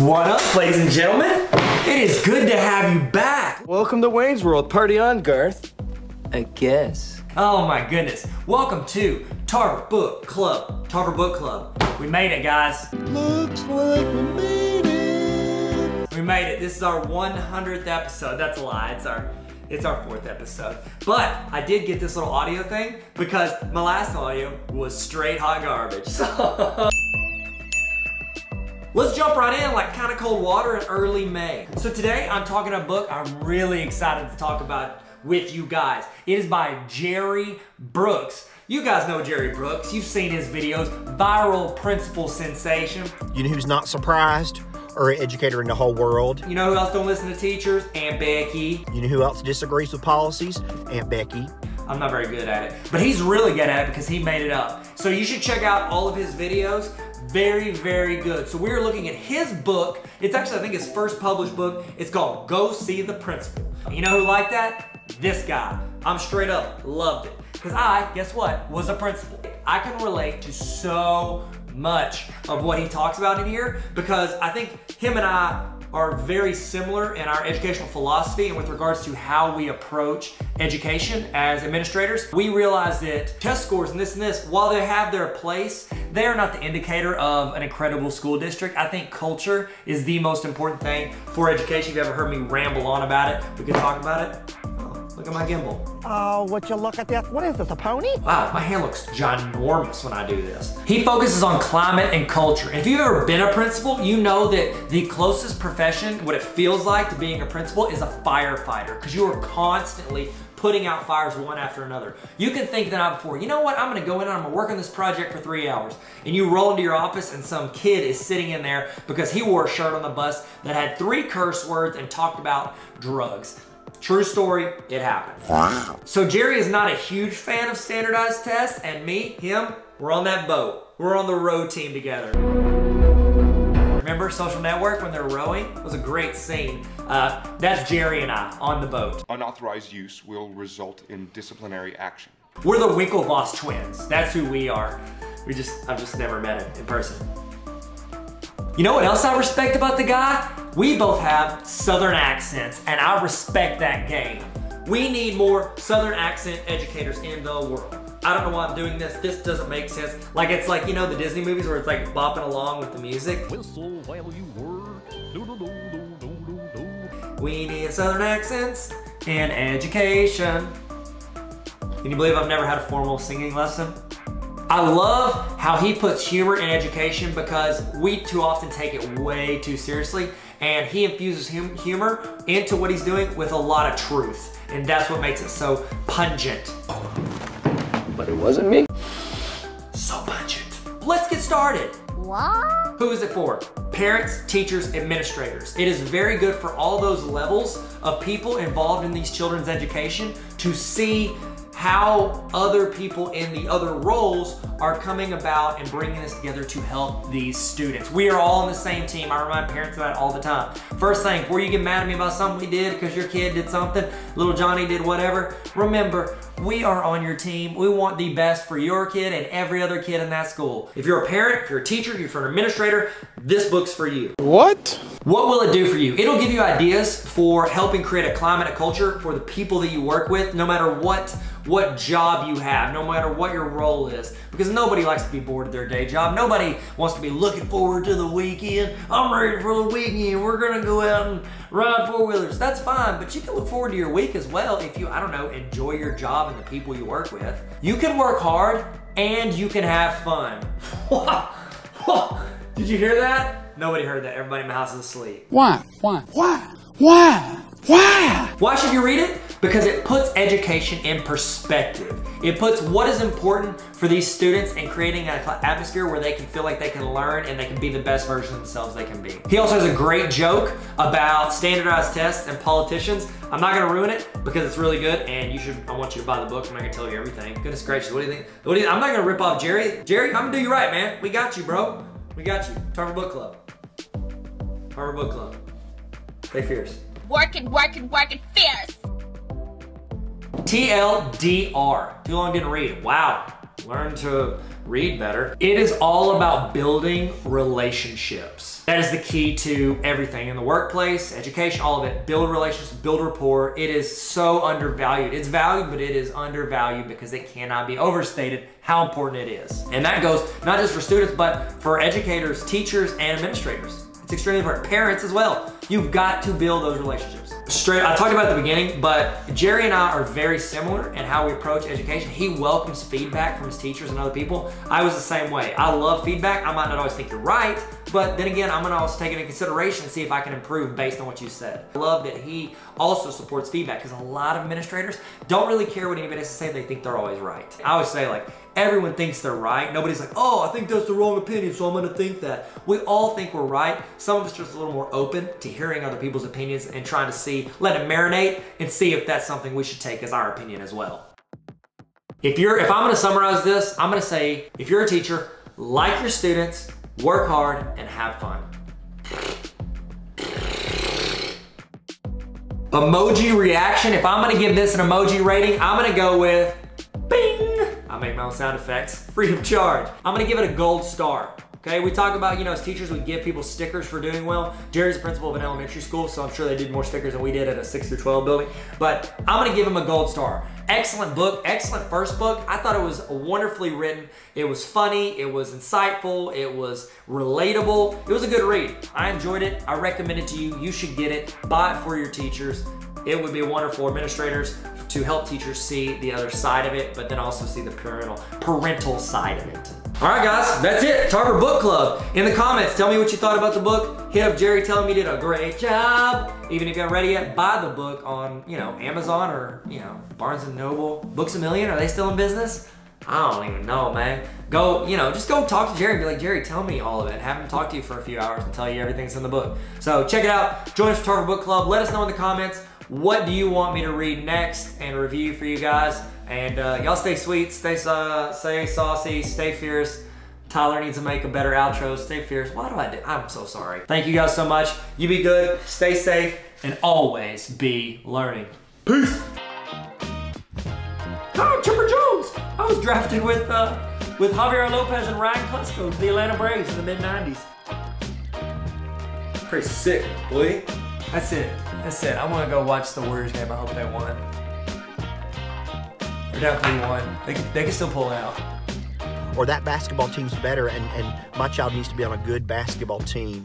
What up, ladies and gentlemen? It is good to have you back. Welcome to Wayne's World. Party on, Garth. I guess. Oh my goodness. Welcome to Tarver Book Club. Tarver Book Club. We made it, guys. Looks like we made it. We made it. This is our 100th episode. That's a lie. It's our it's our fourth episode. But I did get this little audio thing because my last audio was straight hot garbage. So Let's jump right in like kind of cold water in early May. So today I'm talking a book I'm really excited to talk about with you guys. It is by Gerry Brooks. You guys know Gerry Brooks. You've seen his videos. Viral principal sensation. You know who's not surprised? Or an educator in the whole world. You know who else don't listen to teachers? Aunt Becky. You know who else disagrees with policies? Aunt Becky. I'm not very good at it, but he's really good at it because he made it up. So you should check out all of his videos. Very, very good. So we're looking at his book. It's actually, I think, his first published book. It's called Go See the Principal. You know who liked that? This guy. I'm straight up loved it. Because I, guess what, was a principal. I can relate to so much of what he talks about in here because I think him and I are very similar in our educational philosophy and with regards to how we approach education as administrators. We realize that test scores and this and this, while they have their place, they are not the indicator of an incredible school district. I think culture is the most important thing for education. If you ever heard me ramble on about it, we can talk about it. Look at my gimbal. Oh, would you look at this? What is this, a pony? Wow, my hand looks ginormous when I do this. He focuses on climate and culture. If you've ever been a principal, you know that the closest profession, what it feels like to being a principal is a firefighter because you are constantly putting out fires one after another. You can think the night before, you know what, I'm gonna go in and I'm gonna work on this project for three hours. And you roll into your office and some kid is sitting in there because he wore a shirt on the bus that had three curse words and talked about drugs. True story, it happened. Wow. So Gerry is not a huge fan of standardized tests, and me, him, we're on that boat. We're on the row team together. Remember Social Network when they're rowing? It was a great scene. Uh, that's Gerry and I on the boat. Unauthorized use will result in disciplinary action. We're the Winklevoss twins. That's who we are. We just, I've just never met him in person. You know what else I respect about the guy? We both have Southern accents, and I respect that game. We need more Southern accent educators in the world. I don't know why I'm doing this. This doesn't make sense. Like it's like, you know, the Disney movies where it's like bopping along with the music. Whistle while you work. Do, do, do. We need Southern accents in education. Can you believe I've never had a formal singing lesson? I love how he puts humor in education because we too often take it way too seriously and he infuses hum humor into what he's doing with a lot of truth. And that's what makes it so pungent. But it wasn't me. So pungent. Let's get started. What? Who is it for? Parents, teachers, administrators. It is very good for all those levels of people involved in these children's education to see how other people in the other roles are coming about and bringing us together to help these students. We are all on the same team. I remind parents of that all the time. First thing, before you get mad at me about something we did because your kid did something, little Johnny did whatever, remember, we are on your team. We want the best for your kid and every other kid in that school. If you're a parent, if you're a teacher, if you're an administrator, this book's for you. What? What will it do for you? It'll give you ideas for helping create a climate, a culture for the people that you work with, no matter what what job you have, no matter what your role is. Because nobody likes to be bored at their day job. Nobody wants to be looking forward to the weekend. I'm ready for the weekend. We're gonna go out and ride four-wheelers. That's fine, but you can look forward to your week as well if you, I don't know, enjoy your job and the people you work with. You can work hard and you can have fun. Did you hear that? Nobody heard that. Everybody in my house is asleep. Why? Why? Why? Why? Why? Why should you read it? Because it puts education in perspective. It puts what is important for these students and creating an atmosphere where they can feel like they can learn and they can be the best version of themselves they can be. He also has a great joke about standardized tests and politicians. I'm not gonna ruin it because it's really good and you should, I want you to buy the book. I'm not gonna tell you everything. Goodness gracious, what do you think? What do you, I'm not gonna rip off Gerry. Gerry, I'm gonna do you right, man. We got you, bro. We got you. Tarver Book Club. Tarver Book Club. Stay fierce. Working, working, working fierce. TLDR. Too long didn't read. Wow. learn to read better. It is all about building relationships. That is the key to everything in the workplace, education, all of it. Build relationships, build rapport. It is so undervalued. It's valued, but it is undervalued because it cannot be overstated how important it is. And that goes not just for students, but for educators, teachers, and administrators. It's extremely important. Parents as well. You've got to build those relationships. Straight, I talked about at the beginning, but Gerry and I are very similar in how we approach education. He welcomes feedback from his teachers and other people. I was the same way. I love feedback. I might not always think you're right, but then again, I'm gonna also take it into consideration and see if I can improve based on what you said. I love that he also supports feedback because a lot of administrators don't really care what anybody has to say. They think they're always right. I always say like, everyone thinks they're right. Nobody's like, oh, I think that's the wrong opinion, so I'm gonna think that. We all think we're right. Some of us just a little more open to hearing other people's opinions and trying to see, let it marinate and see if that's something we should take as our opinion as well. If you're, if I'm gonna summarize this, I'm gonna say, if you're a teacher, like your students, work hard, and have fun. Emoji reaction, if I'm gonna give this an emoji rating, I'm gonna go with bing. I make my own sound effects, free of charge. I'm gonna give it a gold star. Okay, we talk about, you know, as teachers, we give people stickers for doing well. Gerry's a principal of an elementary school, so I'm sure they did more stickers than we did at a 6 through 12 building. But I'm gonna give him a gold star. Excellent book, excellent first book. I thought it was wonderfully written. It was funny, it was insightful, it was relatable. It was a good read. I enjoyed it. I recommend it to you. You should get it. Buy it for your teachers. It would be wonderful administrators to help teachers see the other side of it, but then also see the parental parental side of it. All right, guys, that's it. Tarver Book Club. In the comments, tell me what you thought about the book. Hit up Gerry, tell him you did a great job. Even if you haven't read it yet, buy the book on, you know, Amazon or, you know, Barnes & Noble. Books A Million, are they still in business? I don't even know, man. Go, you know, just go talk to Gerry and be like, Gerry, tell me all of it. Have him talk to you for a few hours and tell you everything's in the book. So check it out. Join us for Tarver Book Club. Let us know in the comments what do you want me to read next and review for you guys. And uh, y'all stay sweet, stay, uh, stay saucy, stay fierce. Tyler needs to make a better outro. Stay fierce. Why do I do? I'm so sorry. Thank you guys so much. You be good, stay safe, and always be learning. Peace. Oh, Chipper Jones. I was drafted with uh, with Javier Lopez and Ryan Klesko to the Atlanta Braves in the mid '90s. Pretty sick, boy. That's it. That's it. I want to go watch the Warriors game. I hope they won. 3-1. They, can- they can still pull out. Or that basketball team's better, and, and my child needs to be on a good basketball team.